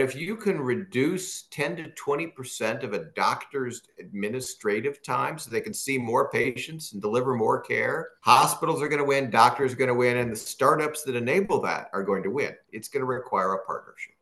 if you can reduce 10 to 20% of a doctor's administrative time so they can see more patients and deliver more care, hospitals are going to win, doctors are going to win, and the startups that enable that are going to win. It's going to require a partnership.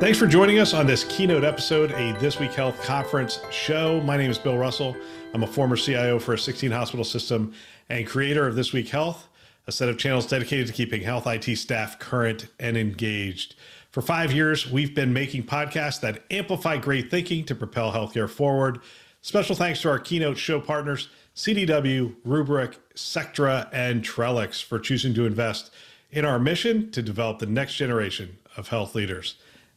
Thanks for joining us on this keynote episode, a This Week Health conference show. My name is Bill Russell. I'm a former CIO for a 16 hospital system and creator of This Week Health a set of channels dedicated to keeping health IT staff current and engaged. For five years, we've been making podcasts that amplify great thinking to propel healthcare forward. Special thanks to our keynote show partners, CDW, Rubrik, Sectra, and Trellix, for choosing to invest in our mission to develop the next generation of health leaders.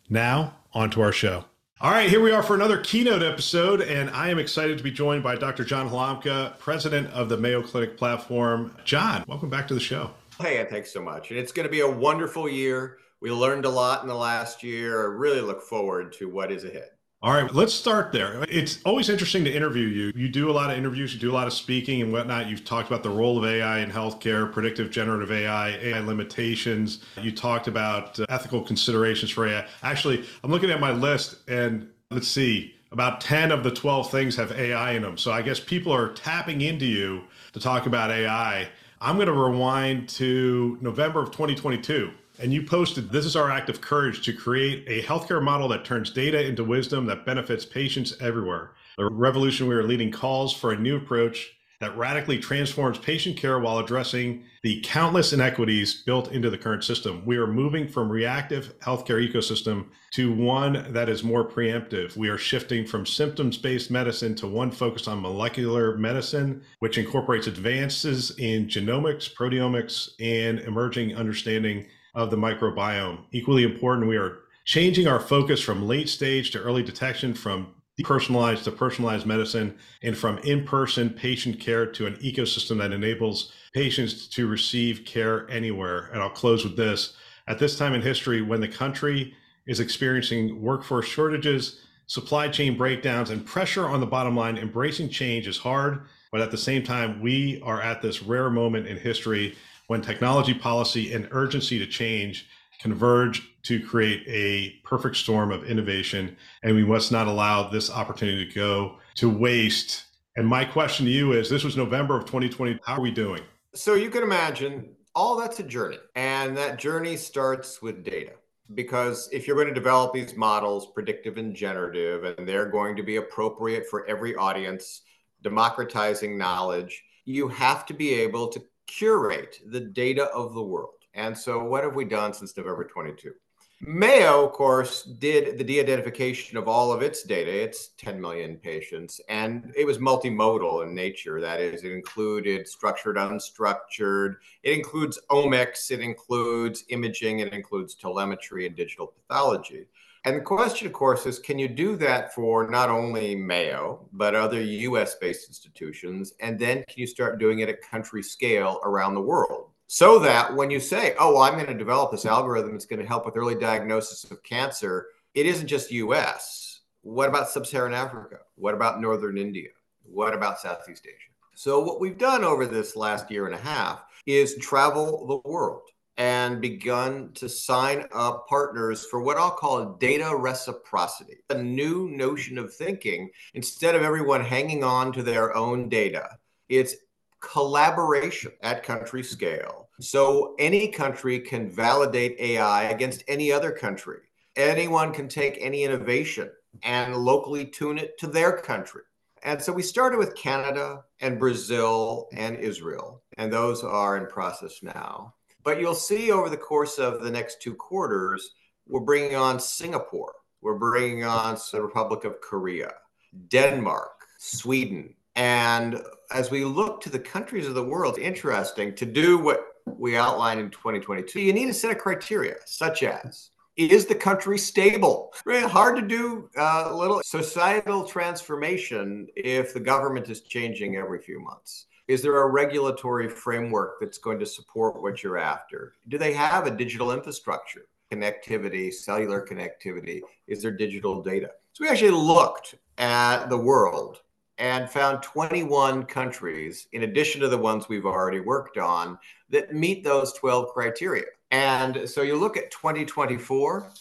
Now, on to our show. All right, here we are for another keynote episode, and I am excited to be joined by Dr. John Halamka, president of the Mayo Clinic platform. John, welcome back to the show. Hey, thanks so much. And it's going to be a wonderful year. We learned a lot in the last year. I really look forward to what is ahead. All right, let's start there. It's always interesting to interview you. You do a lot of interviews, you do a lot of speaking and whatnot. You've talked about the role of AI in healthcare, predictive generative AI, AI limitations. You talked about uh, ethical considerations for AI. Actually, I'm looking at my list and let's see, about 10 of the 12 things have AI in them. So I guess people are tapping into you to talk about AI. I'm going to rewind to November of 2022 and you posted this is our act of courage to create a healthcare model that turns data into wisdom that benefits patients everywhere. The revolution we are leading calls for a new approach that radically transforms patient care while addressing the countless inequities built into the current system. We are moving from reactive healthcare ecosystem to one that is more preemptive. We are shifting from symptoms-based medicine to one focused on molecular medicine, which incorporates advances in genomics, proteomics, and emerging understanding of the microbiome. Equally important, we are changing our focus from late stage to early detection, from depersonalized to personalized medicine, and from in person patient care to an ecosystem that enables patients to receive care anywhere. And I'll close with this. At this time in history, when the country is experiencing workforce shortages, supply chain breakdowns, and pressure on the bottom line, embracing change is hard. But at the same time, we are at this rare moment in history when technology policy and urgency to change converge to create a perfect storm of innovation. And we must not allow this opportunity to go to waste. And my question to you is this was November of 2020. How are we doing? So you can imagine all that's a journey. And that journey starts with data. Because if you're going to develop these models, predictive and generative, and they're going to be appropriate for every audience, democratizing knowledge, you have to be able to curate the data of the world. And so, what have we done since November 22? Mayo, of course, did the de identification of all of its data, its 10 million patients, and it was multimodal in nature. That is, it included structured, unstructured, it includes omics, it includes imaging, it includes telemetry and digital pathology. And the question, of course, is can you do that for not only Mayo, but other US based institutions? And then can you start doing it at country scale around the world? So that when you say, oh, well, I'm going to develop this algorithm that's going to help with early diagnosis of cancer, it isn't just US. What about sub Saharan Africa? What about Northern India? What about Southeast Asia? So, what we've done over this last year and a half is travel the world and begun to sign up partners for what I'll call data reciprocity, a new notion of thinking. Instead of everyone hanging on to their own data, it's collaboration at country scale. So any country can validate AI against any other country. Anyone can take any innovation and locally tune it to their country. And so we started with Canada and Brazil and Israel, and those are in process now. But you'll see over the course of the next two quarters, we're bringing on Singapore, we're bringing on the Republic of Korea, Denmark, Sweden. And as we look to the countries of the world, it's interesting to do what we outlined in 2022. You need a set of criteria, such as Is the country stable? Really hard to do a uh, little societal transformation if the government is changing every few months. Is there a regulatory framework that's going to support what you're after? Do they have a digital infrastructure? Connectivity, cellular connectivity? Is there digital data? So we actually looked at the world and found 21 countries, in addition to the ones we've already worked on, that meet those 12 criteria. And so you look at 2024,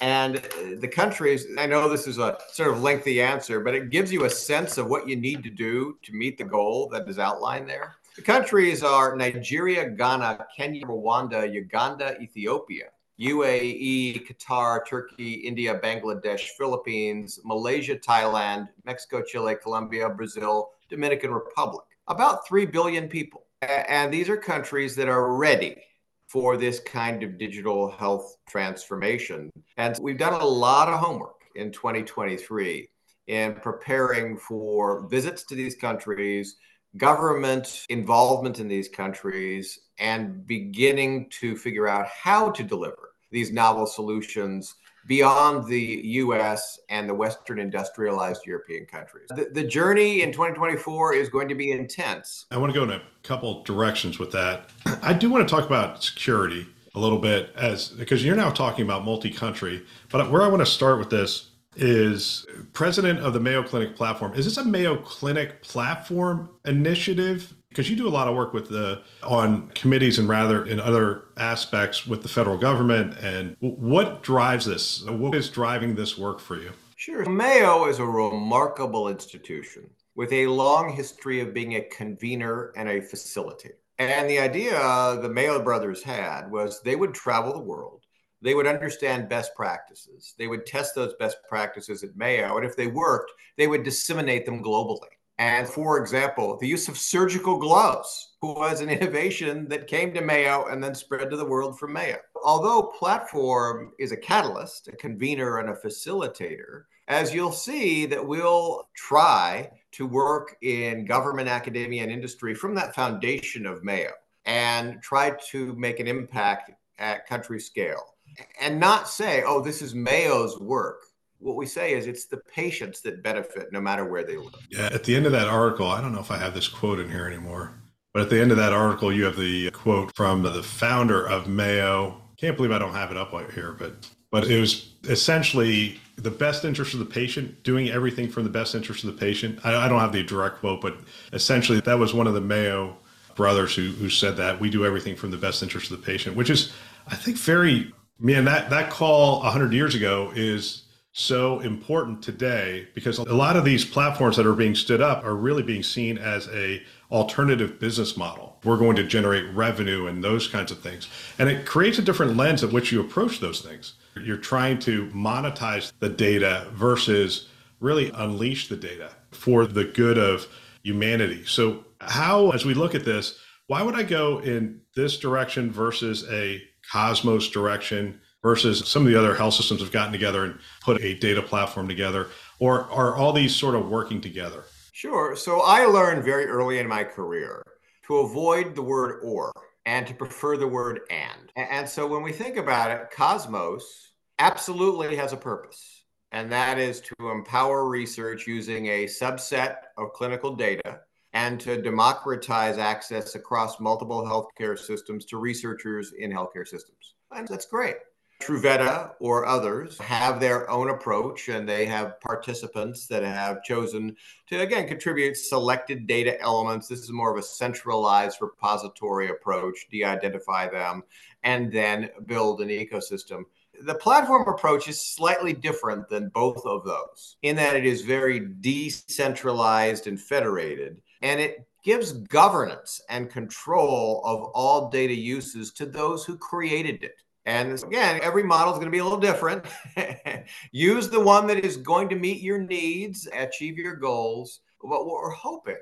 and uh, the countries, I know this is a sort of lengthy answer, but it gives you a sense of what you need to do to meet the goal that is outlined there. The countries are Nigeria, Ghana, Kenya, Rwanda, Uganda, Ethiopia. UAE, Qatar, Turkey, India, Bangladesh, Philippines, Malaysia, Thailand, Mexico, Chile, Colombia, Brazil, Dominican Republic. About 3 billion people. And these are countries that are ready for this kind of digital health transformation. And we've done a lot of homework in 2023 in preparing for visits to these countries, government involvement in these countries, and beginning to figure out how to deliver these novel solutions beyond the US and the Western industrialized European countries. The, the, journey in 2024 is going to be intense. I want to go in a couple directions with that. I do want to talk about security a little bit as because you're now talking about multi-country, but where I want to start with this is president of the Mayo Clinic platform. Is this a Mayo Clinic platform initiative because you do a lot of work with the on committees and rather in other aspects with the federal government and what drives this? What is driving this work for you? Sure. Mayo is a remarkable institution with a long history of being a convener and a facilitator. And the idea the mayo brothers had was they would travel the world. They would understand best practices. They would test those best practices at mayo and if they worked they would disseminate them globally and for example, the use of surgical gloves was an innovation that came to Mayo and then spread to the world from Mayo. Although platform is a catalyst, a convener, and a facilitator, as you'll see that we'll try to work in government, academia, and industry from that foundation of Mayo and try to make an impact at country scale and not say, oh, this is Mayo's work what we say is it's the patients that benefit no matter where they live. Yeah, at the end of that article, I don't know if I have this quote in here anymore, but at the end of that article, you have the quote from the founder of Mayo. Can't believe I don't have it up right here, but but it was essentially the best interest of the patient, doing everything from the best interest of the patient. I, I don't have the direct quote, but essentially that was one of the Mayo brothers who, who said that we do everything from the best interest of the patient, which is, I think, very man. That that call hundred years ago is so important today because a lot of these platforms that are being stood up are really being seen as a alternative business model. We're going to generate revenue and those kinds of things. And it creates a different lens at which you approach those things. You're trying to monetize the data versus really unleash the data for the good of humanity. So how as we look at this why would i go in this direction versus a cosmos direction versus some of the other health systems have gotten together and put a data platform together? Or are all these sort of working together? Sure. So I learned very early in my career to avoid the word or and to prefer the word and. And so when we think about it, Cosmos absolutely has a purpose, and that is to empower research using a subset of clinical data and to democratize access across multiple healthcare systems to researchers in healthcare systems. And that's great. Truveta or others have their own approach and they have participants that have chosen to, again, contribute selected data elements. This is more of a centralized repository approach, de identify them, and then build an ecosystem. The platform approach is slightly different than both of those in that it is very decentralized and federated, and it gives governance and control of all data uses to those who created it. And again, every model is going to be a little different. Use the one that is going to meet your needs, achieve your goals. But what we're hoping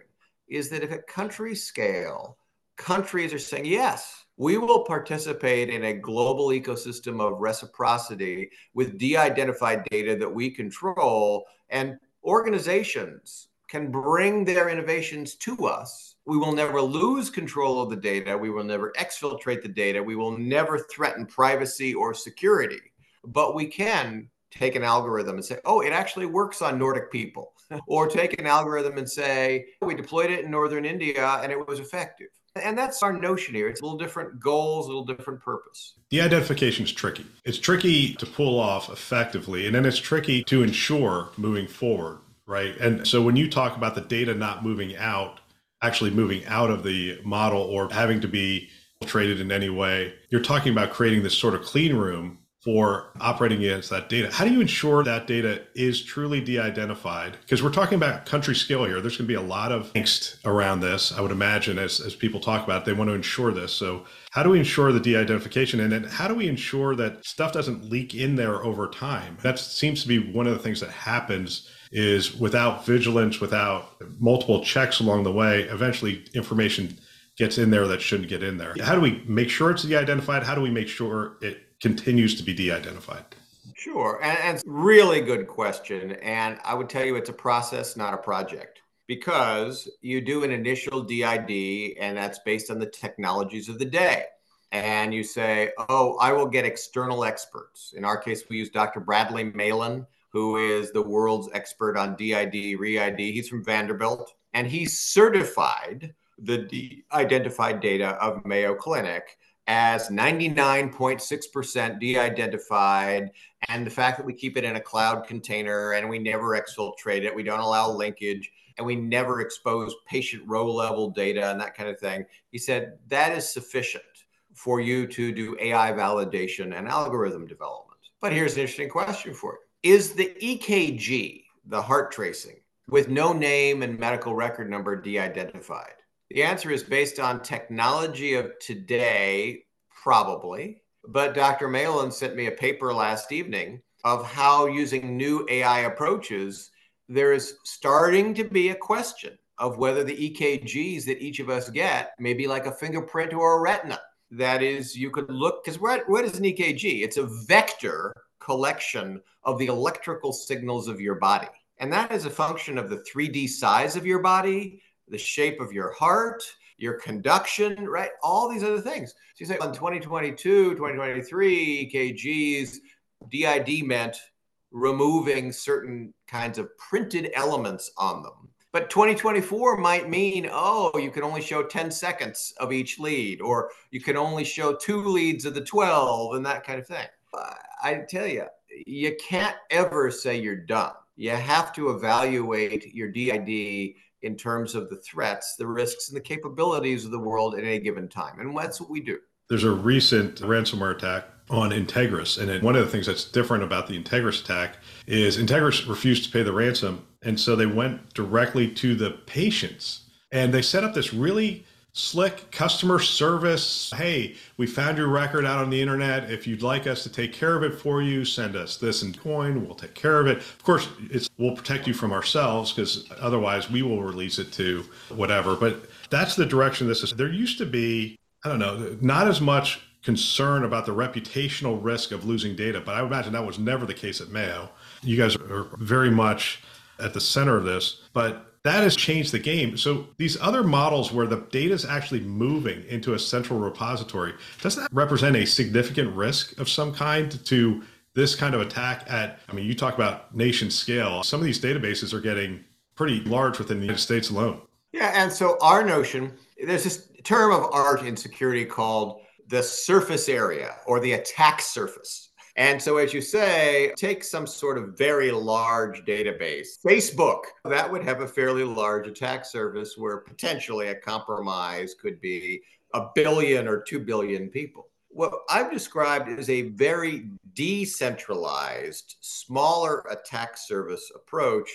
is that if at country scale, countries are saying, yes, we will participate in a global ecosystem of reciprocity with de identified data that we control, and organizations can bring their innovations to us we will never lose control of the data. We will never exfiltrate the data. We will never threaten privacy or security. but we can take an algorithm and say, oh, it actually works on Nordic people, or take an algorithm and say, we deployed it in northern India and it was effective. And that's our notion here. It's a little different goals, a little different purpose. The identification is tricky. It's tricky to pull off effectively, and then it's tricky to ensure moving forward, right? And so when you talk about the data not moving out, actually moving out of the model or having to be traded in any way, you're talking about creating this sort of clean room for operating against that data. How do you ensure that data is truly de identified? Because we're talking about country scale here. There's going to be a lot of angst around this, I would imagine, as, as people talk about it. They want to ensure this. So, how do we ensure the de identification? And then, how do we ensure that stuff doesn't leak in there over time? That seems to be one of the things that happens is without vigilance, without multiple checks along the way, eventually information gets in there that shouldn't get in there. How do we make sure it's de identified? How do we make sure it continues to be de-identified? Sure, and, and really good question. And I would tell you it's a process, not a project, because you do an initial DID, and that's based on the technologies of the day. And you say, "Oh, I will get external experts." In our case, we use Dr. Bradley Malin, who is the world's expert on DID, re-ID. He's from Vanderbilt, and he certified the de-identified data of Mayo Clinic as 99.6% de-identified and the fact that we keep it in a cloud container and we never exfiltrate it we don't allow linkage and we never expose patient row level data and that kind of thing. He said that is sufficient for you to do ai validation and algorithm development. But here's an interesting question for you is the ekg the heart tracing with no name and medical record number de-identified the answer is based on technology of today, probably. But Dr. Malin sent me a paper last evening of how using new AI approaches, there is starting to be a question of whether the EKGs that each of us get may be like a fingerprint or a retina. That is, you could look, because what, what is an EKG? It's a vector collection of the electrical signals of your body. And that is a function of the 3D size of your body, the shape of your heart, your conduction, right? All these other things. So you say on 2022, 2023, EKGs, DID meant removing certain kinds of printed elements on them. But 2024 might mean, oh, you can only show 10 seconds of each lead, or you can only show two leads of the 12, and that kind of thing. I tell you, you can't ever say you're done. You have to evaluate your DID in terms of the threats, the risks, and the capabilities of the world at any given time. And that's what we do. There's a recent ransomware attack on Integris. And one of the things that's different about the Integris attack is Integris refused to pay the ransom. And so they went directly to the patients and they set up this really slick customer service. Hey, we found your record out on the internet. If you'd like us to take care of it for you, send us this in coin. We'll take care of it. Of course, it's we'll protect you from ourselves because otherwise we will release it to whatever. But that's the direction this is. There used to be, I don't know, not as much concern about the reputational risk of losing data, but I imagine that was never the case at Mayo. You guys are very much at the center of this, but that has changed the game. So these other models where the data is actually moving into a central repository, does that represent a significant risk of some kind to this kind of attack at I mean you talk about nation scale. Some of these databases are getting pretty large within the United States alone. Yeah, and so our notion, there's this term of art in security called the surface area or the attack surface. And so, as you say, take some sort of very large database. Facebook, that would have a fairly large attack surface where potentially a compromise could be a billion or two billion people. What I've described is a very decentralized, smaller attack surface approach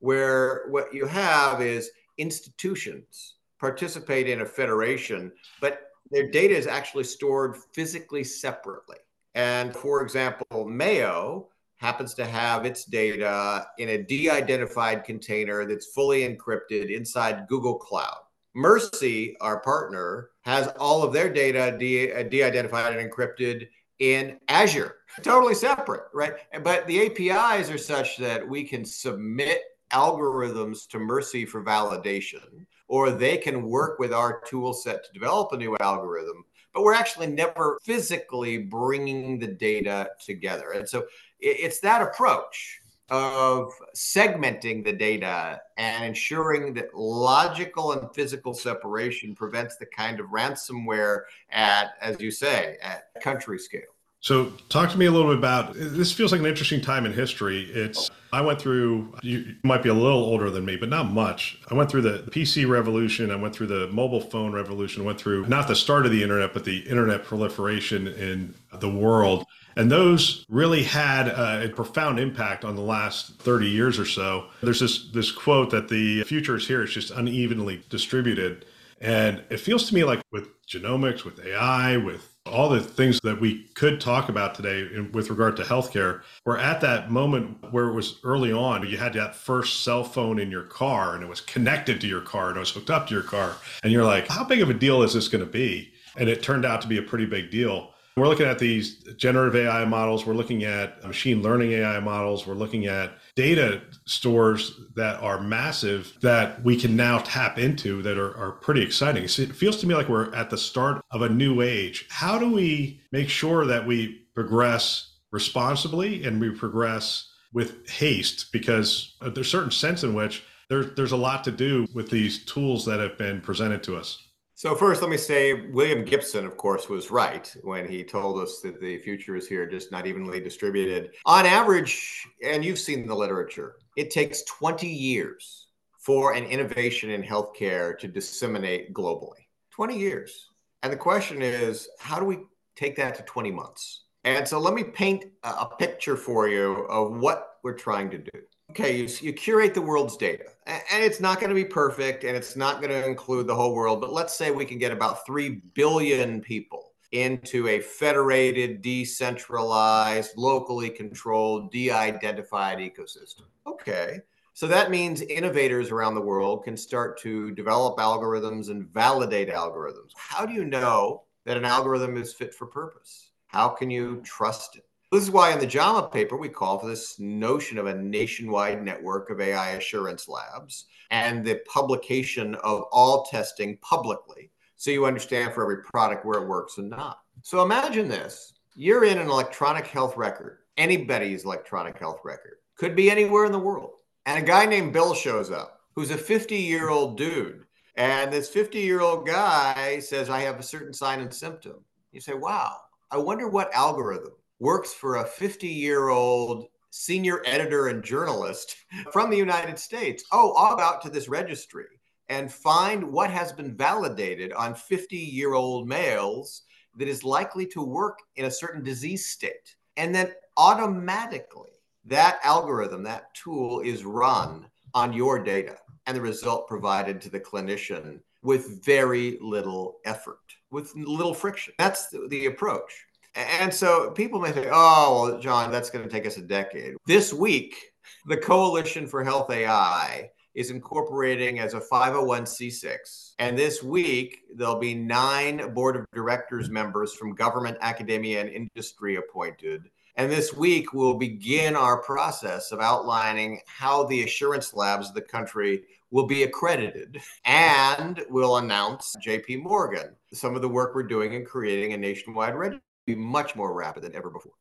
where what you have is institutions participate in a federation, but their data is actually stored physically separately. And for example, Mayo happens to have its data in a de identified container that's fully encrypted inside Google Cloud. Mercy, our partner, has all of their data de uh, identified and encrypted in Azure, totally separate, right? But the APIs are such that we can submit algorithms to Mercy for validation, or they can work with our tool set to develop a new algorithm but we're actually never physically bringing the data together. And so it's that approach of segmenting the data and ensuring that logical and physical separation prevents the kind of ransomware at, as you say, at country scale. So, talk to me a little bit about this. Feels like an interesting time in history. It's I went through. You might be a little older than me, but not much. I went through the PC revolution. I went through the mobile phone revolution. Went through not the start of the internet, but the internet proliferation in the world. And those really had a profound impact on the last 30 years or so. There's this this quote that the future is here. It's just unevenly distributed. And it feels to me like with genomics, with AI, with all the things that we could talk about today in, with regard to healthcare, we're at that moment where it was early on. You had that first cell phone in your car and it was connected to your car and it was hooked up to your car. And you're like, how big of a deal is this going to be? And it turned out to be a pretty big deal. We're looking at these generative AI models. We're looking at machine learning AI models. We're looking at data stores that are massive that we can now tap into that are, are pretty exciting. So it feels to me like we're at the start of a new age. How do we make sure that we progress responsibly and we progress with haste? Because uh, there's a certain sense in which there, there's a lot to do with these tools that have been presented to us. So first, let me say William Gibson, of course, was right when he told us that the future is here, just not evenly distributed. On average, and you've seen the literature, it takes 20 years for an innovation in healthcare to disseminate globally. 20 years. And the question is, how do we take that to 20 months? And so let me paint a picture for you of what we're trying to do okay, you, you curate the world's data, and it's not going to be perfect and it's not going to include the whole world, but let's say we can get about 3 billion people into a federated, decentralized, locally controlled, de identified ecosystem. Okay. So that means innovators around the world can start to develop algorithms and validate algorithms. How do you know that an algorithm is fit for purpose? How can you trust it? This is why in the JAMA paper, we call for this notion of a nationwide network of AI assurance labs and the publication of all testing publicly so you understand for every product where it works and not. So imagine this you're in an electronic health record, anybody's electronic health record, could be anywhere in the world. And a guy named Bill shows up who's a 50 year old dude. And this 50 year old guy says, I have a certain sign and symptom. You say, wow, I wonder what algorithm works for a 50 year old senior editor and journalist from the United States. Oh, I'll go out to this registry and find what has been validated on 50 year old males that is likely to work in a certain disease state. And then automatically that algorithm, that tool is run on your data and the result provided to the clinician with very little effort, with little friction. That's the, the approach. And so people may think, oh, well, John, that's going to take us a decade. This week, the Coalition for Health AI is incorporating as a 501c6. And this week, there'll be nine board of directors members from government, academia, and industry appointed. And this week, we'll begin our process of outlining how the assurance labs of the country will be accredited. And we'll announce JP Morgan, some of the work we're doing in creating a nationwide registry be much more rapid than ever before.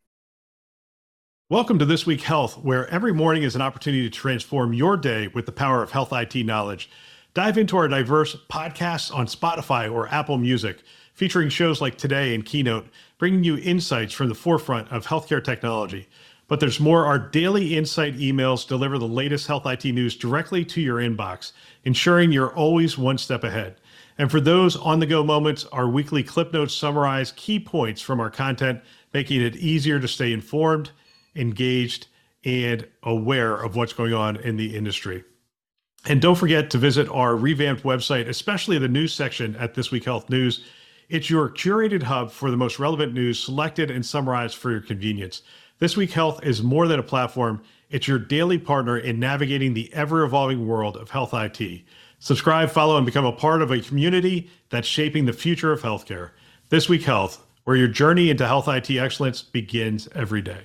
Welcome to This Week Health, where every morning is an opportunity to transform your day with the power of health IT knowledge. Dive into our diverse podcasts on Spotify or Apple Music, featuring shows like Today and Keynote, bringing you insights from the forefront of healthcare technology. But there's more. Our daily insight emails deliver the latest health IT news directly to your inbox, ensuring you're always one step ahead. And for those on the go moments, our weekly clip notes summarize key points from our content, making it easier to stay informed, engaged, and aware of what's going on in the industry. And don't forget to visit our revamped website, especially the news section at This Week Health News. It's your curated hub for the most relevant news selected and summarized for your convenience. This Week Health is more than a platform, it's your daily partner in navigating the ever evolving world of health IT. Subscribe, follow, and become a part of a community that's shaping the future of healthcare. This Week Health, where your journey into health IT excellence begins every day.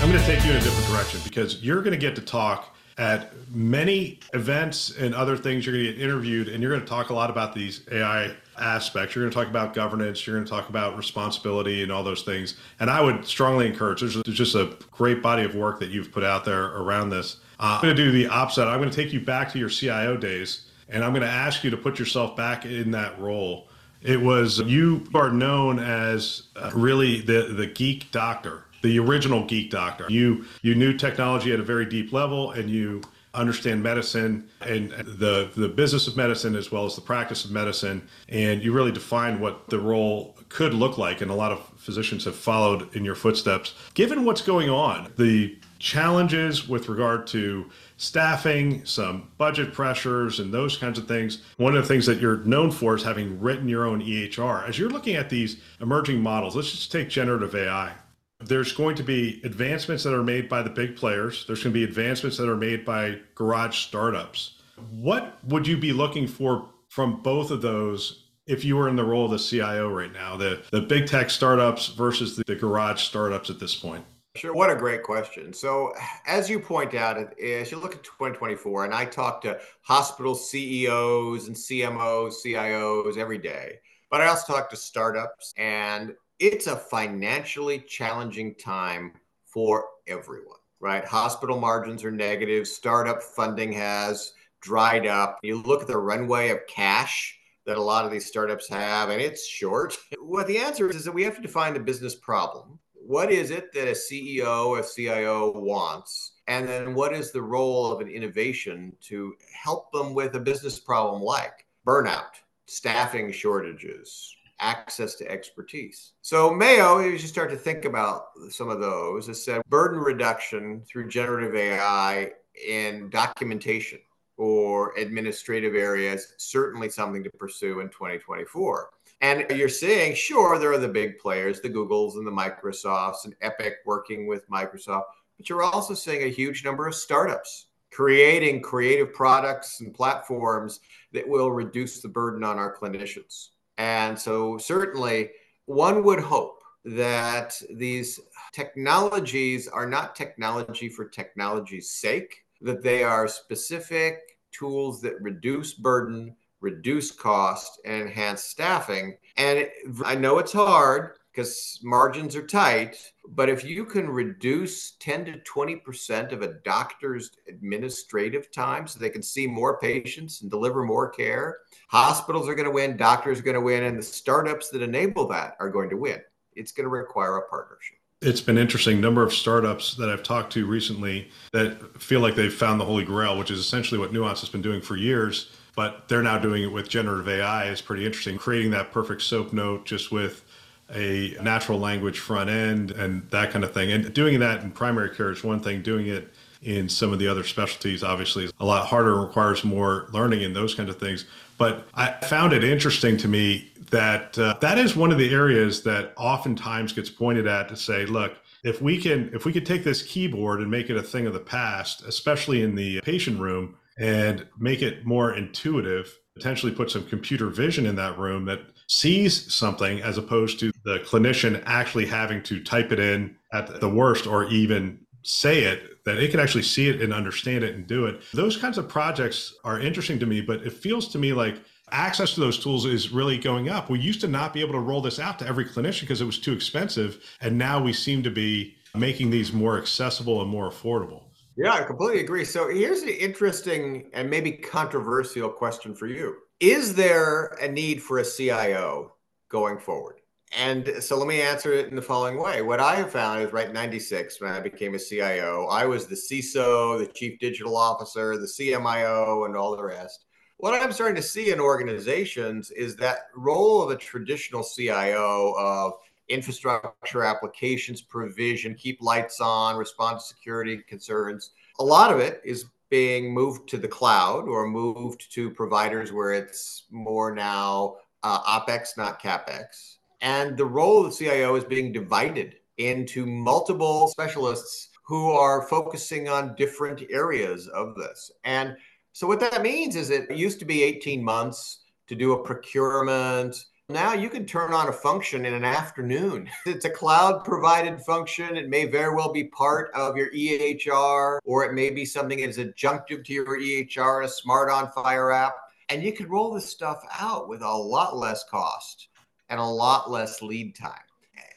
I'm going to take you in a different direction because you're going to get to talk at many events and other things. You're going to get interviewed and you're going to talk a lot about these AI aspects. You're going to talk about governance, you're going to talk about responsibility and all those things. And I would strongly encourage, there's, just a great body of work that you've put out there around this. Uh, I'm going to do the opposite. I'm going to take you back to your CIO days and I'm going to ask you to put yourself back in that role. It was you are known as uh, really the the geek doctor, the original geek doctor. You you knew technology at a very deep level, and you understand medicine and the the business of medicine as well as the practice of medicine and you really defined what the role could look like and a lot of physicians have followed in your footsteps given what's going on the challenges with regard to staffing, some budget pressures, and those kinds of things. One of the things that you're known for is having written your own EHR. As you're looking at these emerging models, let's just take generative AI. There's going to be advancements that are made by the big players. There's going to be advancements that are made by garage startups. What would you be looking for from both of those if you were in the role of the CIO right now, the, the big tech startups versus the, the garage startups at this point? Sure. What a great question. So, as you point out, as you look at 2024, and I talk to hospital CEOs and CMOs, CIOs every day, but I also talk to startups, and it's a financially challenging time for everyone, right? Hospital margins are negative, startup funding has dried up. You look at the runway of cash that a lot of these startups have, and it's short. What the answer is is that we have to define the business problem what is it that a CEO, a CIO wants? And then what is the role of an innovation to help them with a business problem like burnout, staffing shortages, access to expertise? So, Mayo, as you start to think about some of those, has said burden reduction through generative AI in documentation or administrative areas, certainly something to pursue in 2024. And you're seeing, sure, there are the big players, the Googles and the Microsofts and Epic working with Microsoft, but you're also seeing a huge number of startups creating creative products and platforms that will reduce the burden on our clinicians. And so, certainly, one would hope that these technologies are not technology for technology's sake, that they are specific tools that reduce burden reduce cost and enhance staffing. And I know it's hard because margins are tight, but if you can reduce 10 to 20% of a doctor's administrative time so they can see more patients and deliver more care, hospitals are going to win, doctors are going to win, and the startups that enable that are going to win. It's going to require a partnership it's been interesting number of startups that i've talked to recently that feel like they've found the holy grail which is essentially what nuance has been doing for years but they're now doing it with generative AI. Is pretty interesting, creating that perfect soap note just with a natural language front end and that kind of thing. And doing that in primary care is one thing. Doing it in some of the other specialties obviously is a lot harder and requires more learning and those kinds of things. But I found it interesting to me that uh, that is one of the areas that oftentimes gets pointed at to say, look, if we can if we could take this keyboard and make it a thing of the past, especially in the patient room, and make it more intuitive, potentially put some computer vision in that room that sees something as opposed to the clinician actually having to type it in at the worst or even say it that it can actually see it and understand it and do it those kinds of projects are interesting to me but it feels to me like access to those tools is really going up we used to not be able to roll this out to every clinician because it was too expensive and now we seem to be making these more accessible and more affordable yeah, I completely agree. So here's an interesting and maybe controversial question for you. Is there a need for a CIO going forward? And so let me answer it in the following way. What I have found is right in 96, when I became a CIO, I was the CISO, the chief digital officer, the CMIO, and all the rest. What I'm starting to see in organizations is that role of a traditional CIO of infrastructure applications provision, keep lights on, respond to security concerns. A lot of it is being moved to the cloud or moved to providers where it's more now uh, OPEX, not CAPEX. And the role of the CIO is being divided into multiple specialists who are focusing on different areas of this. And so, what that means is it used to be 18 months to do a procurement, now you can turn on a function in an afternoon. It's a cloud provided function. It may very well be part of your EHR, or it may be something that's adjunctive to your EHR, a SMART on FHIR app. And you can roll this stuff out with a lot less cost and a lot less lead time.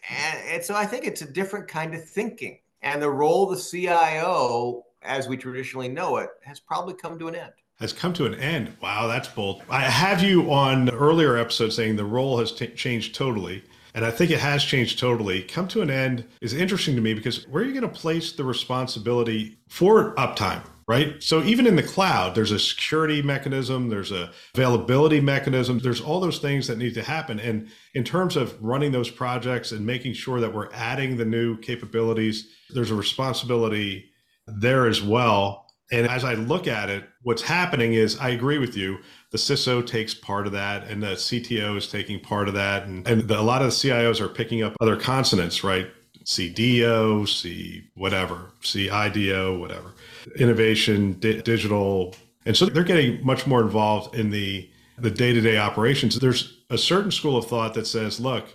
And, and so I think it's a different kind of thinking. And the role of the CIO, as we traditionally know it, has probably come to an end has come to an end. Wow, that's bold. I have you on the earlier episode saying the role has t- changed totally. And I think it has changed totally. Come to an end is interesting to me because where are you going to place the responsibility for uptime? Right. So even in the cloud, there's a security mechanism, there's a availability mechanism, there's all those things that need to happen. And in terms of running those projects and making sure that we're adding the new capabilities, there's a responsibility there as well. And as I look at it, what's happening is I agree with you. The CISO takes part of that, and the CTO is taking part of that. And, and the, a lot of the CIOs are picking up other consonants, right? CDO, C whatever, CIDO, whatever, innovation, di- digital. And so they're getting much more involved in the, the day to day operations. There's a certain school of thought that says, look,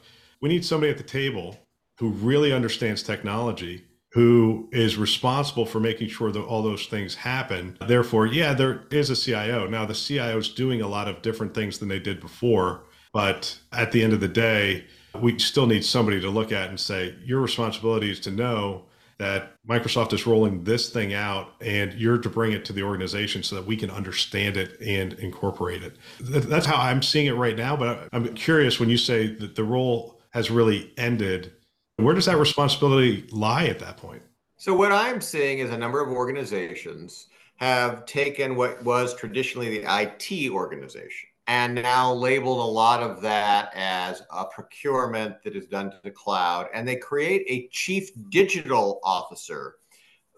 we need somebody at the table who really understands technology who is responsible for making sure that all those things happen. Therefore, yeah, there is a CIO. Now, the CIO is doing a lot of different things than they did before. But at the end of the day, we still need somebody to look at and say, your responsibility is to know that Microsoft is rolling this thing out and you're to bring it to the organization so that we can understand it and incorporate it. That's how I'm seeing it right now. But I'm curious when you say that the role has really ended where does that responsibility lie at that point? So, what I'm seeing is a number of organizations have taken what was traditionally the IT organization and now labeled a lot of that as a procurement that is done to the cloud. And they create a chief digital officer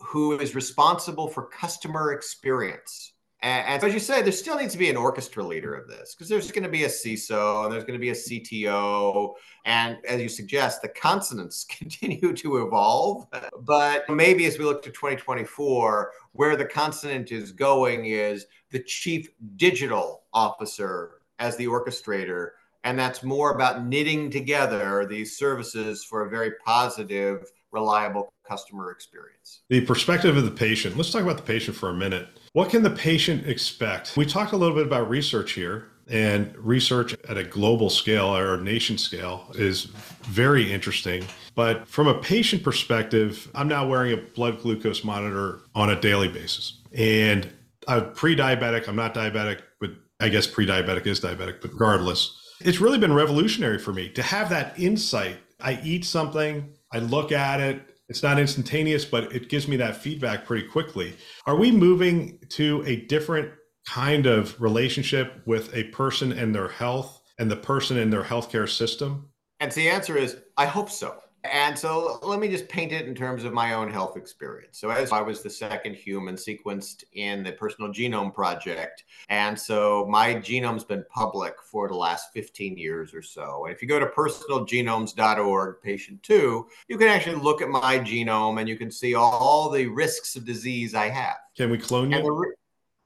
who is responsible for customer experience. And, and, so, as you say, there still needs to be an orchestra leader of this because there's going to be a CISO and there's going to be a CTO. And as you suggest, the consonants continue to evolve. But maybe as we look to 2024, where the consonant is going is the chief digital officer as the orchestrator. And that's more about knitting together these services for a very positive, reliable customer experience. The perspective of the patient. Let's talk about the patient for a minute what can the patient expect? We talked a little bit about research here, and research at a global scale or nation scale is very interesting. But from a patient perspective, I'm now wearing a blood glucose monitor on a daily basis. And I'm pre diabetic, I'm not diabetic, but I guess pre diabetic is diabetic, but regardless, it's really been revolutionary for me to have that insight. I eat something, I look at it, it's not instantaneous, but it gives me that feedback pretty quickly. Are we moving to a different kind of relationship with a person and their health and the person and their healthcare system? And the answer is, I hope so. And so let me just paint it in terms of my own health experience. So, as I was the second human sequenced in the Personal Genome Project, and so my genome's been public for the last 15 years or so. And if you go to personalgenomes.org, patient two, you can actually look at my genome and you can see all the risks of disease I have. Can we clone you?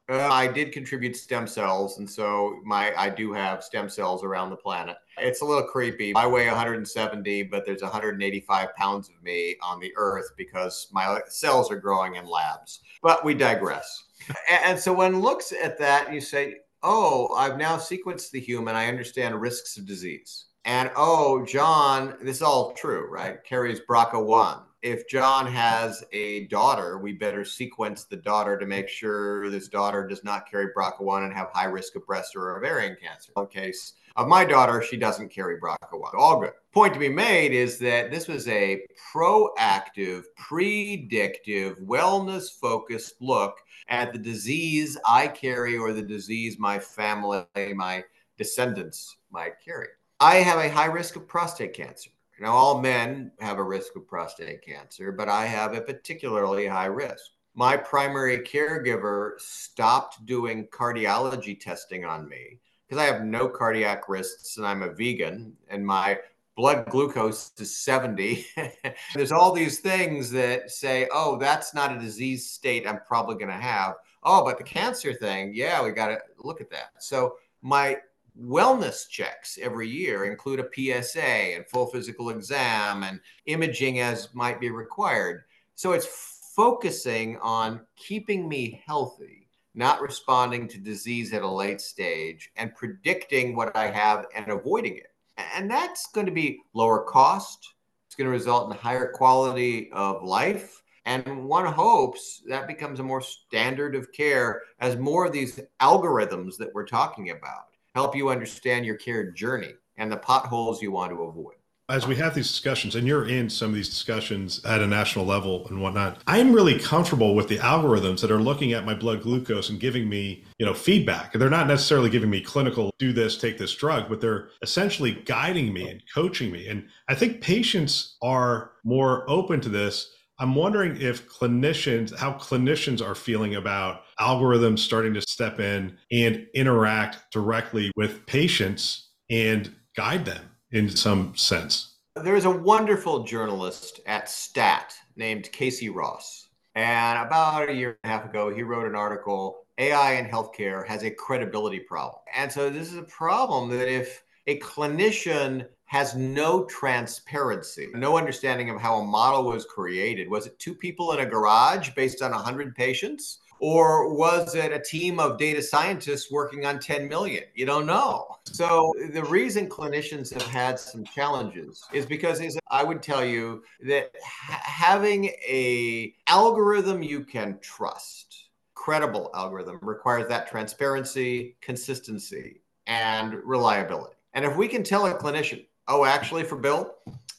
Uh, I did contribute stem cells, and so my I do have stem cells around the planet. It's a little creepy. I weigh 170, but there's 185 pounds of me on the Earth because my cells are growing in labs. But we digress. And so when looks at that, you say, "Oh, I've now sequenced the human. I understand risks of disease." And oh, John, this is all true, right? Carries BRCA1 if John has a daughter, we better sequence the daughter to make sure this daughter does not carry BRCA1 and have high risk of breast or ovarian cancer. In case of my daughter, she doesn't carry BRCA1. All good. Point to be made is that this was a proactive, predictive, wellness focused look at the disease I carry or the disease my family, my descendants might carry. I have a high risk of prostate cancer. Now, all men have a risk of prostate cancer, but I have a particularly high risk. My primary caregiver stopped doing cardiology testing on me because I have no cardiac risks and I'm a vegan and my blood glucose is 70. There's all these things that say, oh, that's not a disease state I'm probably going to have. Oh, but the cancer thing, yeah, we got to look at that. So my wellness checks every year include a PSA and full physical exam and imaging as might be required. So it's focusing on keeping me healthy not responding to disease at a late stage, and predicting what I have and avoiding it. And that's going to be lower cost. It's going to result in higher quality of life. And one hopes that becomes a more standard of care as more of these algorithms that we're talking about help you understand your care journey and the potholes you want to avoid. As we have these discussions and you're in some of these discussions at a national level and whatnot i'm really comfortable with the algorithms that are looking at my blood glucose and giving me you know feedback. They're not necessarily giving me clinical do this take this drug but they're essentially guiding me and coaching me. And i think patients are more open to this. I'm wondering if clinicians how clinicians are feeling about algorithms starting to step in and interact directly with patients and guide them in some sense. There is a wonderful journalist at STAT named Casey Ross. And about a year and a half ago, he wrote an article AI in healthcare has a credibility problem. And so this is a problem that if a clinician has no transparency, no understanding of how a model was created, was it two people in a garage based on 100 patients? Or was it a team of data scientists working on 10 million? You don't know. So the reason clinicians have had some challenges is because is I would tell you that having a algorithm you can trust, credible algorithm requires that transparency, consistency, and reliability. And if we can tell a clinician, oh, actually, for Bill,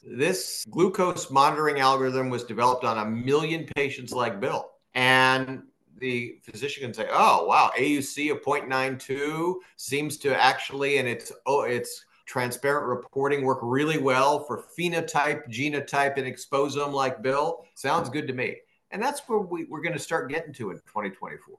this glucose monitoring algorithm was developed on a million patients like Bill. And the physician can say, "Oh, wow, AUC of 0.92 seems to actually, and it's oh, it's transparent reporting work really well for phenotype, genotype, and exposome like Bill. Sounds good to me." And that's where we, we're going to start getting to in 2024.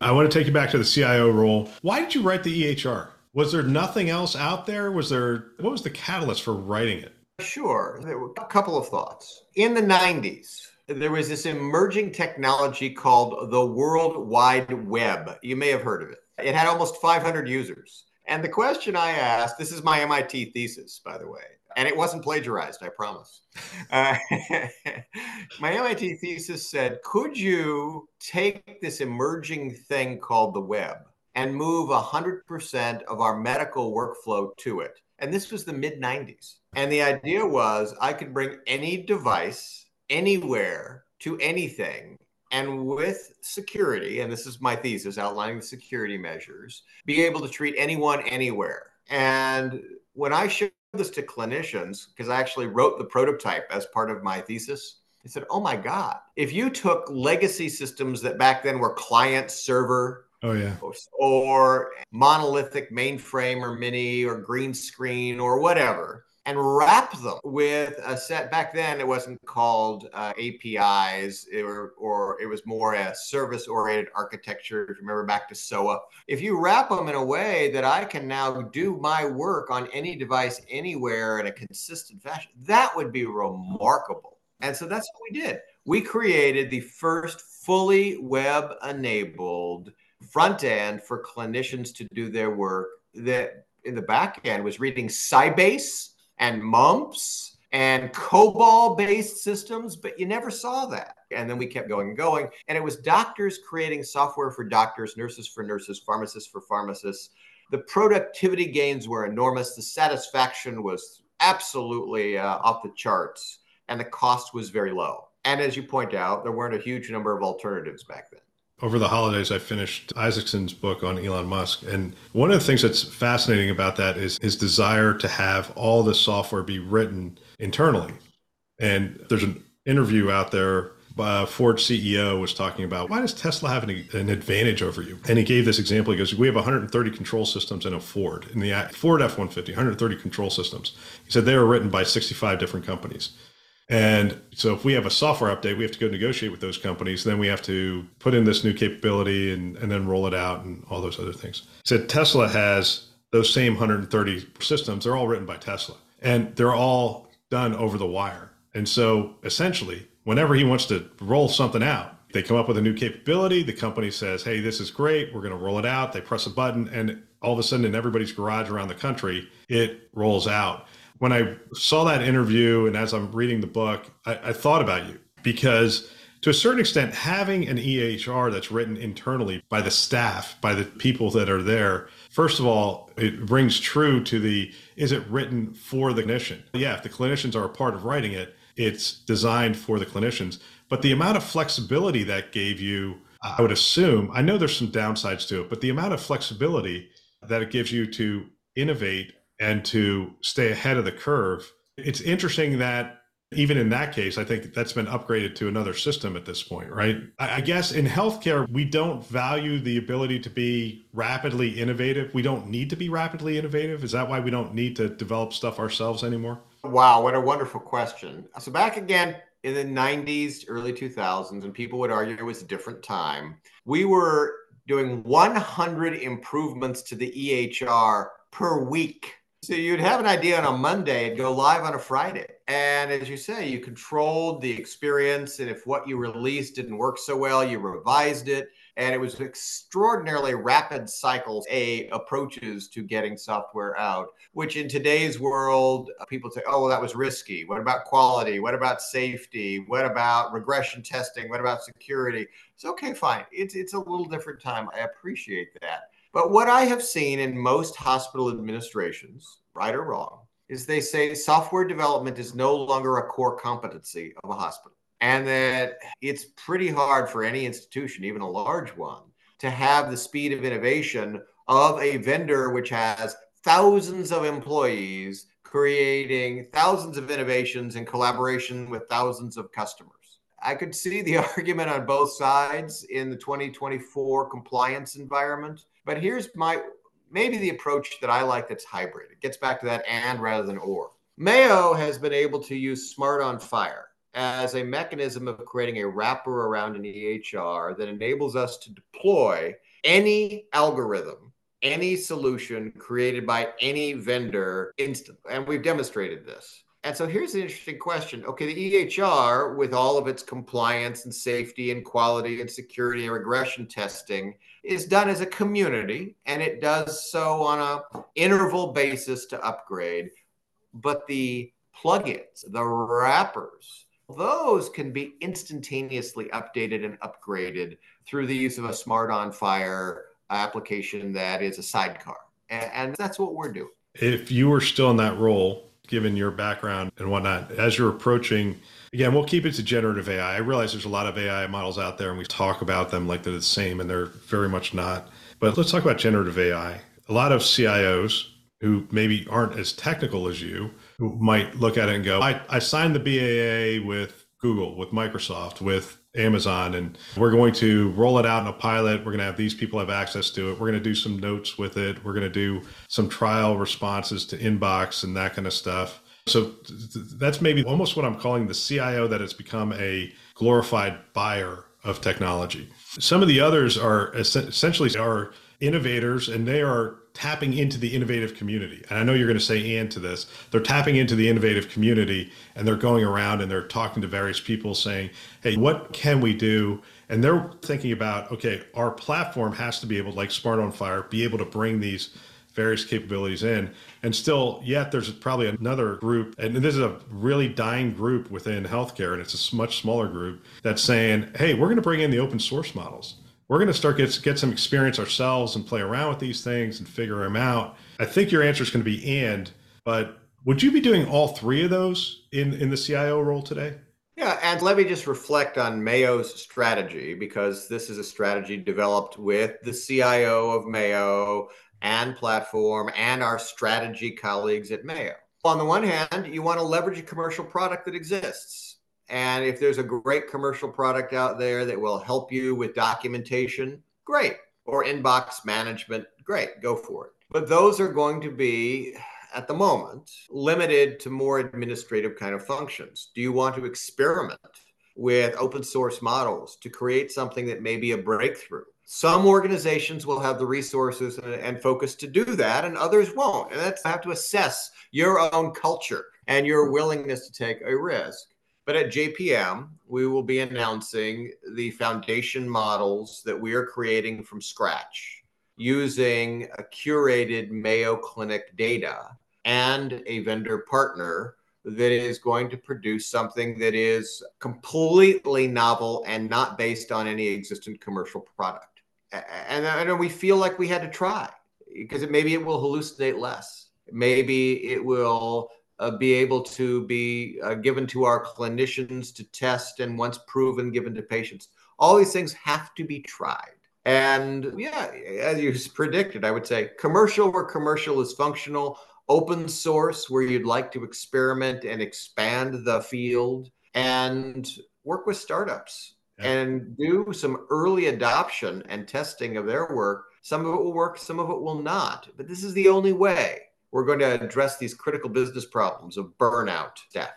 I want to take you back to the CIO role. Why did you write the EHR? Was there nothing else out there? Was there what was the catalyst for writing it? Sure. There were a couple of thoughts. In the 90s, there was this emerging technology called the World Wide Web. You may have heard of it. It had almost 500 users. And the question I asked this is my MIT thesis, by the way, and it wasn't plagiarized, I promise. Uh, my MIT thesis said Could you take this emerging thing called the web and move 100% of our medical workflow to it? And this was the mid 90s. And the idea was I could bring any device anywhere to anything and with security, and this is my thesis outlining the security measures, be able to treat anyone anywhere. And when I showed this to clinicians, because I actually wrote the prototype as part of my thesis, they said, Oh my God, if you took legacy systems that back then were client server, Oh yeah. Or monolithic mainframe or mini or green screen or whatever and wrap them with a set. Back then, it wasn't called uh, APIs, or, or it was more a service oriented architecture. If you remember back to SOA, if you wrap them in a way that I can now do my work on any device anywhere in a consistent fashion, that would be remarkable. And so that's what we did. We created the first fully web enabled front end for clinicians to do their work that in the back end was reading Sybase and mumps and COBOL based systems, but you never saw that. And then we kept going and going. And it was doctors creating software for doctors, nurses for nurses, pharmacists for pharmacists. The productivity gains were enormous. The satisfaction was absolutely uh, off the charts, and the cost was very low. And as you point out, there weren't a huge number of alternatives back then over the holidays, I finished Isaacson's book on Elon Musk. And one of the things that's fascinating about that is his desire to have all the software be written internally. And there's an interview out there. By uh, Ford CEO was talking about why does Tesla have an, an, advantage over you? And he gave this example. He goes, "We have 130 control systems in a Ford, in the Ford F-150, 130 control systems." He said they were written by 65 different companies. And so if we have a software update, we have to go negotiate with those companies. Then we have to put in this new capability and, and then roll it out and all those other things. Said Tesla has those same 130 systems. They're all written by Tesla and they're all done over the wire. And so essentially, whenever he wants to roll something out, they come up with a new capability. The company says, hey, this is great. We're going to roll it out. They press a button and all of a sudden in everybody's garage around the country, it rolls out when I saw that interview and as I'm reading the book, I, I thought about you because to a certain extent, having an EHR that's written internally by the staff, by the people that are there, first of all, it rings true to the is it written for the clinician? Yeah, if the clinicians are a part of writing it, it's designed for the clinicians. But the amount of flexibility that gave you, I would assume, I know there's some downsides to it, but the amount of flexibility that it gives you to innovate and to stay ahead of the curve. It's interesting that even in that case, I think that's been upgraded to another system at this point, right? I guess in healthcare, we don't value the ability to be rapidly innovative. We don't need to be rapidly innovative. Is that why we don't need to develop stuff ourselves anymore? Wow, what a wonderful question. So, back again in the 90s, early 2000s, and people would argue it was a different time, we were doing 100 improvements to the EHR per week so you'd have an idea on a Monday and go live on a Friday. And as you say, you controlled the experience. And if what you released didn't work so well, you revised it. And it was extraordinarily rapid cycles, A, approaches to getting software out, which in today's world, uh, people say, oh, well, that was risky. What about quality? What about safety? What about regression testing? What about security? It's okay, fine. It's, it's a little different time. I appreciate that. But what I have seen in most hospital administrations, right or wrong, is they say software development is no longer a core competency of a hospital. And that it's pretty hard for any institution, even a large one, to have the speed of innovation of a vendor which has thousands of employees creating thousands of innovations in collaboration with thousands of customers. I could see the argument on both sides in the 2024 compliance environment but here's my maybe the approach that I like that's hybrid. It gets back to that and rather than or. Mayo has been able to use SMART on FHIR as a mechanism of creating a wrapper around an EHR that enables us to deploy any algorithm, any solution created by any vendor instantly. And we've demonstrated this. And so here's an interesting question. Okay, the EHR, with all of its compliance and safety and quality and security and regression testing, is done as a community and it does so on a interval basis to upgrade. But the plugins the wrappers those can be instantaneously updated and upgraded through the use of a SMART on FHIR application that is a sidecar. And, that's what we're doing. If you were still in that role given your background and whatnot as you're approaching Again, we'll keep it to generative AI. I realize there's a lot of AI models out there and we talk about them like they're the same and they're very much not. But let's talk about generative AI. A lot of CIOs who maybe aren't as technical as you who might look at it and go, I, I signed the BAA with Google, with Microsoft, with Amazon, and we're going to roll it out in a pilot. We're going to have these people have access to it. We're going to do some notes with it. We're going to do some trial responses to inbox and that kind of stuff. So that's maybe almost what I'm calling the CIO that has become a glorified buyer of technology. Some of the others are essentially are innovators and they are tapping into the innovative community. And I know you're going to say and to this. They're tapping into the innovative community and they're going around and they're talking to various people saying, "Hey, what can we do?" And they're thinking about, "Okay, our platform has to be able like SMART on FHIR be able to bring these various capabilities in. And still, yet there's probably another group, and this is a really dying group within healthcare, and it's a much smaller group that's saying, hey, we're going to bring in the open source models. We're going to start get get some experience ourselves and play around with these things and figure them out. I think your answer is going to be and, but would you be doing all three of those in in the CIO role today? Yeah, and let me just reflect on Mayo's strategy because this is a strategy developed with the CIO of Mayo, and platform and our strategy colleagues at Mayo. On the one hand, you want to leverage a commercial product that exists. And if there's a great commercial product out there that will help you with documentation, great. Or inbox management, great, go for it. But those are going to be, at the moment, limited to more administrative kind of functions. Do you want to experiment with open source models to create something that may be a breakthrough? Some organizations will have the resources and, and, focus to do that, and others won't. And that's have to assess your own culture and your willingness to take a risk. But at JPM, we will be announcing the foundation models that we are creating from scratch using a curated Mayo Clinic data and a vendor partner that is going to produce something that is completely novel and not based on any existing commercial product. And, and we feel like we had to try because it, maybe it will hallucinate less. Maybe it will uh, be able to be uh, given to our clinicians to test and once proven given to patients. All these things have to be tried. And yeah, as you predicted, I would say commercial where commercial is functional, open source where you'd like to experiment and expand the field, and work with startups yeah. and do some early adoption and testing of their work. Some of it will work, some of it will not. But this is the only way we're going to address these critical business problems of burnout staff.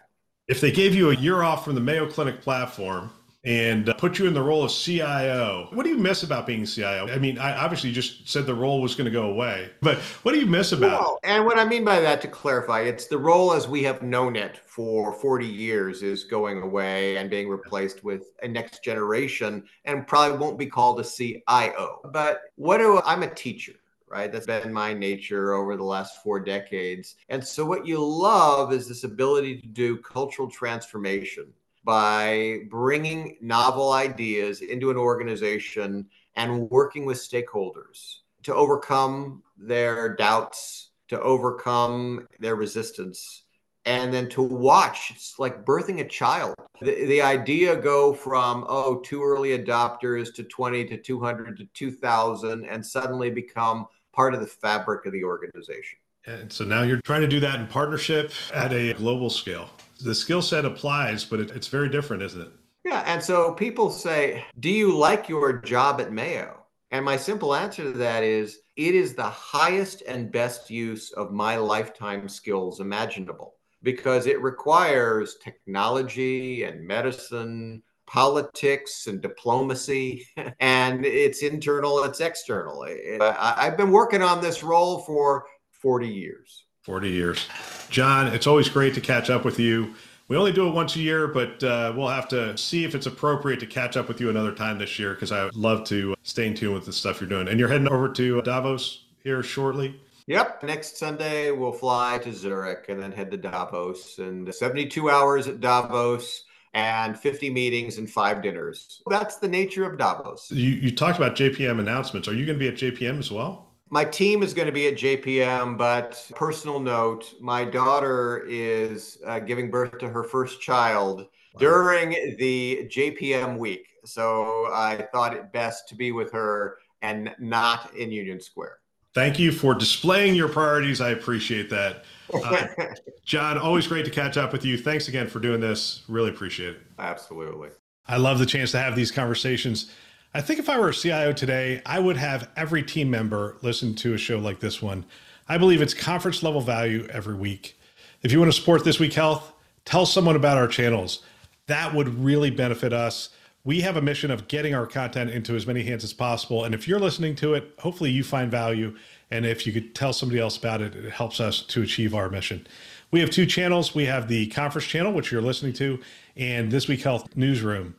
If they gave you a year off from the Mayo Clinic platform, and uh, put you in the role of CIO. What do you miss about being CIO? I mean, I obviously just said the role was going to go away, but what do you miss about well? And what I mean by that, to clarify, it's the role as we have known it for 40 years is going away and being replaced with a next generation and probably won't be called a CIO. But what do I'm a teacher right? That's been my nature over the last four decades. And so, what you love is this ability to do cultural transformation by bringing novel ideas into an organization and working with stakeholders to overcome their doubts, to overcome their resistance, and then to watch. It's like birthing a child. The, the idea go from, oh, two early adopters to 20 to 200 to 2,000 and suddenly become part of the fabric of the organization. And so now you're trying to do that in partnership at a global scale the skill set applies, but it, it's very different, isn't it? Yeah. And so people say, Do you like your job at Mayo? And my simple answer to that is it is the highest and best use of my lifetime skills imaginable because it requires technology and medicine, politics and diplomacy, and it's internal, it's external. I've been working on this role for 40 years. 40 years. John, it's always great to catch up with you. We only do it once a year, but uh, we'll have to see if it's appropriate to catch up with you another time this year because I would love to stay in tune with the stuff you're doing. And you're heading over to Davos here shortly. Yep. Next Sunday, we'll fly to Zurich and then head to Davos. And 72 hours at Davos and 50 meetings and five dinners. That's the nature of Davos. You, you talked about JPM announcements. Are you going to be at JPM as well? My team is going to be at JPM, but personal note, my daughter is uh, giving birth to her first child wow. during the JPM week. So I thought it best to be with her and not in Union Square. Thank you for displaying your priorities. I appreciate that. Uh, John, always great to catch up with you. Thanks again for doing this. Really appreciate it. Absolutely. I love the chance to have these conversations. I think if I were a CIO today, I would have every team member listen to a show like this one. I believe it's conference level value every week. If you want to support This Week Health, tell someone about our channels. That would really benefit us. We have a mission of getting our content into as many hands as possible. And if you're listening to it, hopefully you find value. And if you could tell somebody else about it, it helps us to achieve our mission. We have two channels. We have the conference channel, which you're listening to, and This Week Health Newsroom.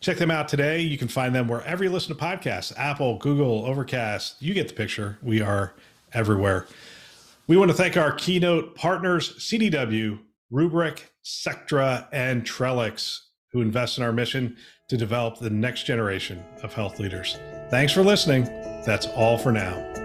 Check them out today. You can find them wherever you listen to podcasts Apple, Google, Overcast. You get the picture. We are everywhere. We want to thank our keynote partners, CDW, Rubrik, Sectra, and Trellix, who invest in our mission to develop the next generation of health leaders. Thanks for listening. That's all for now.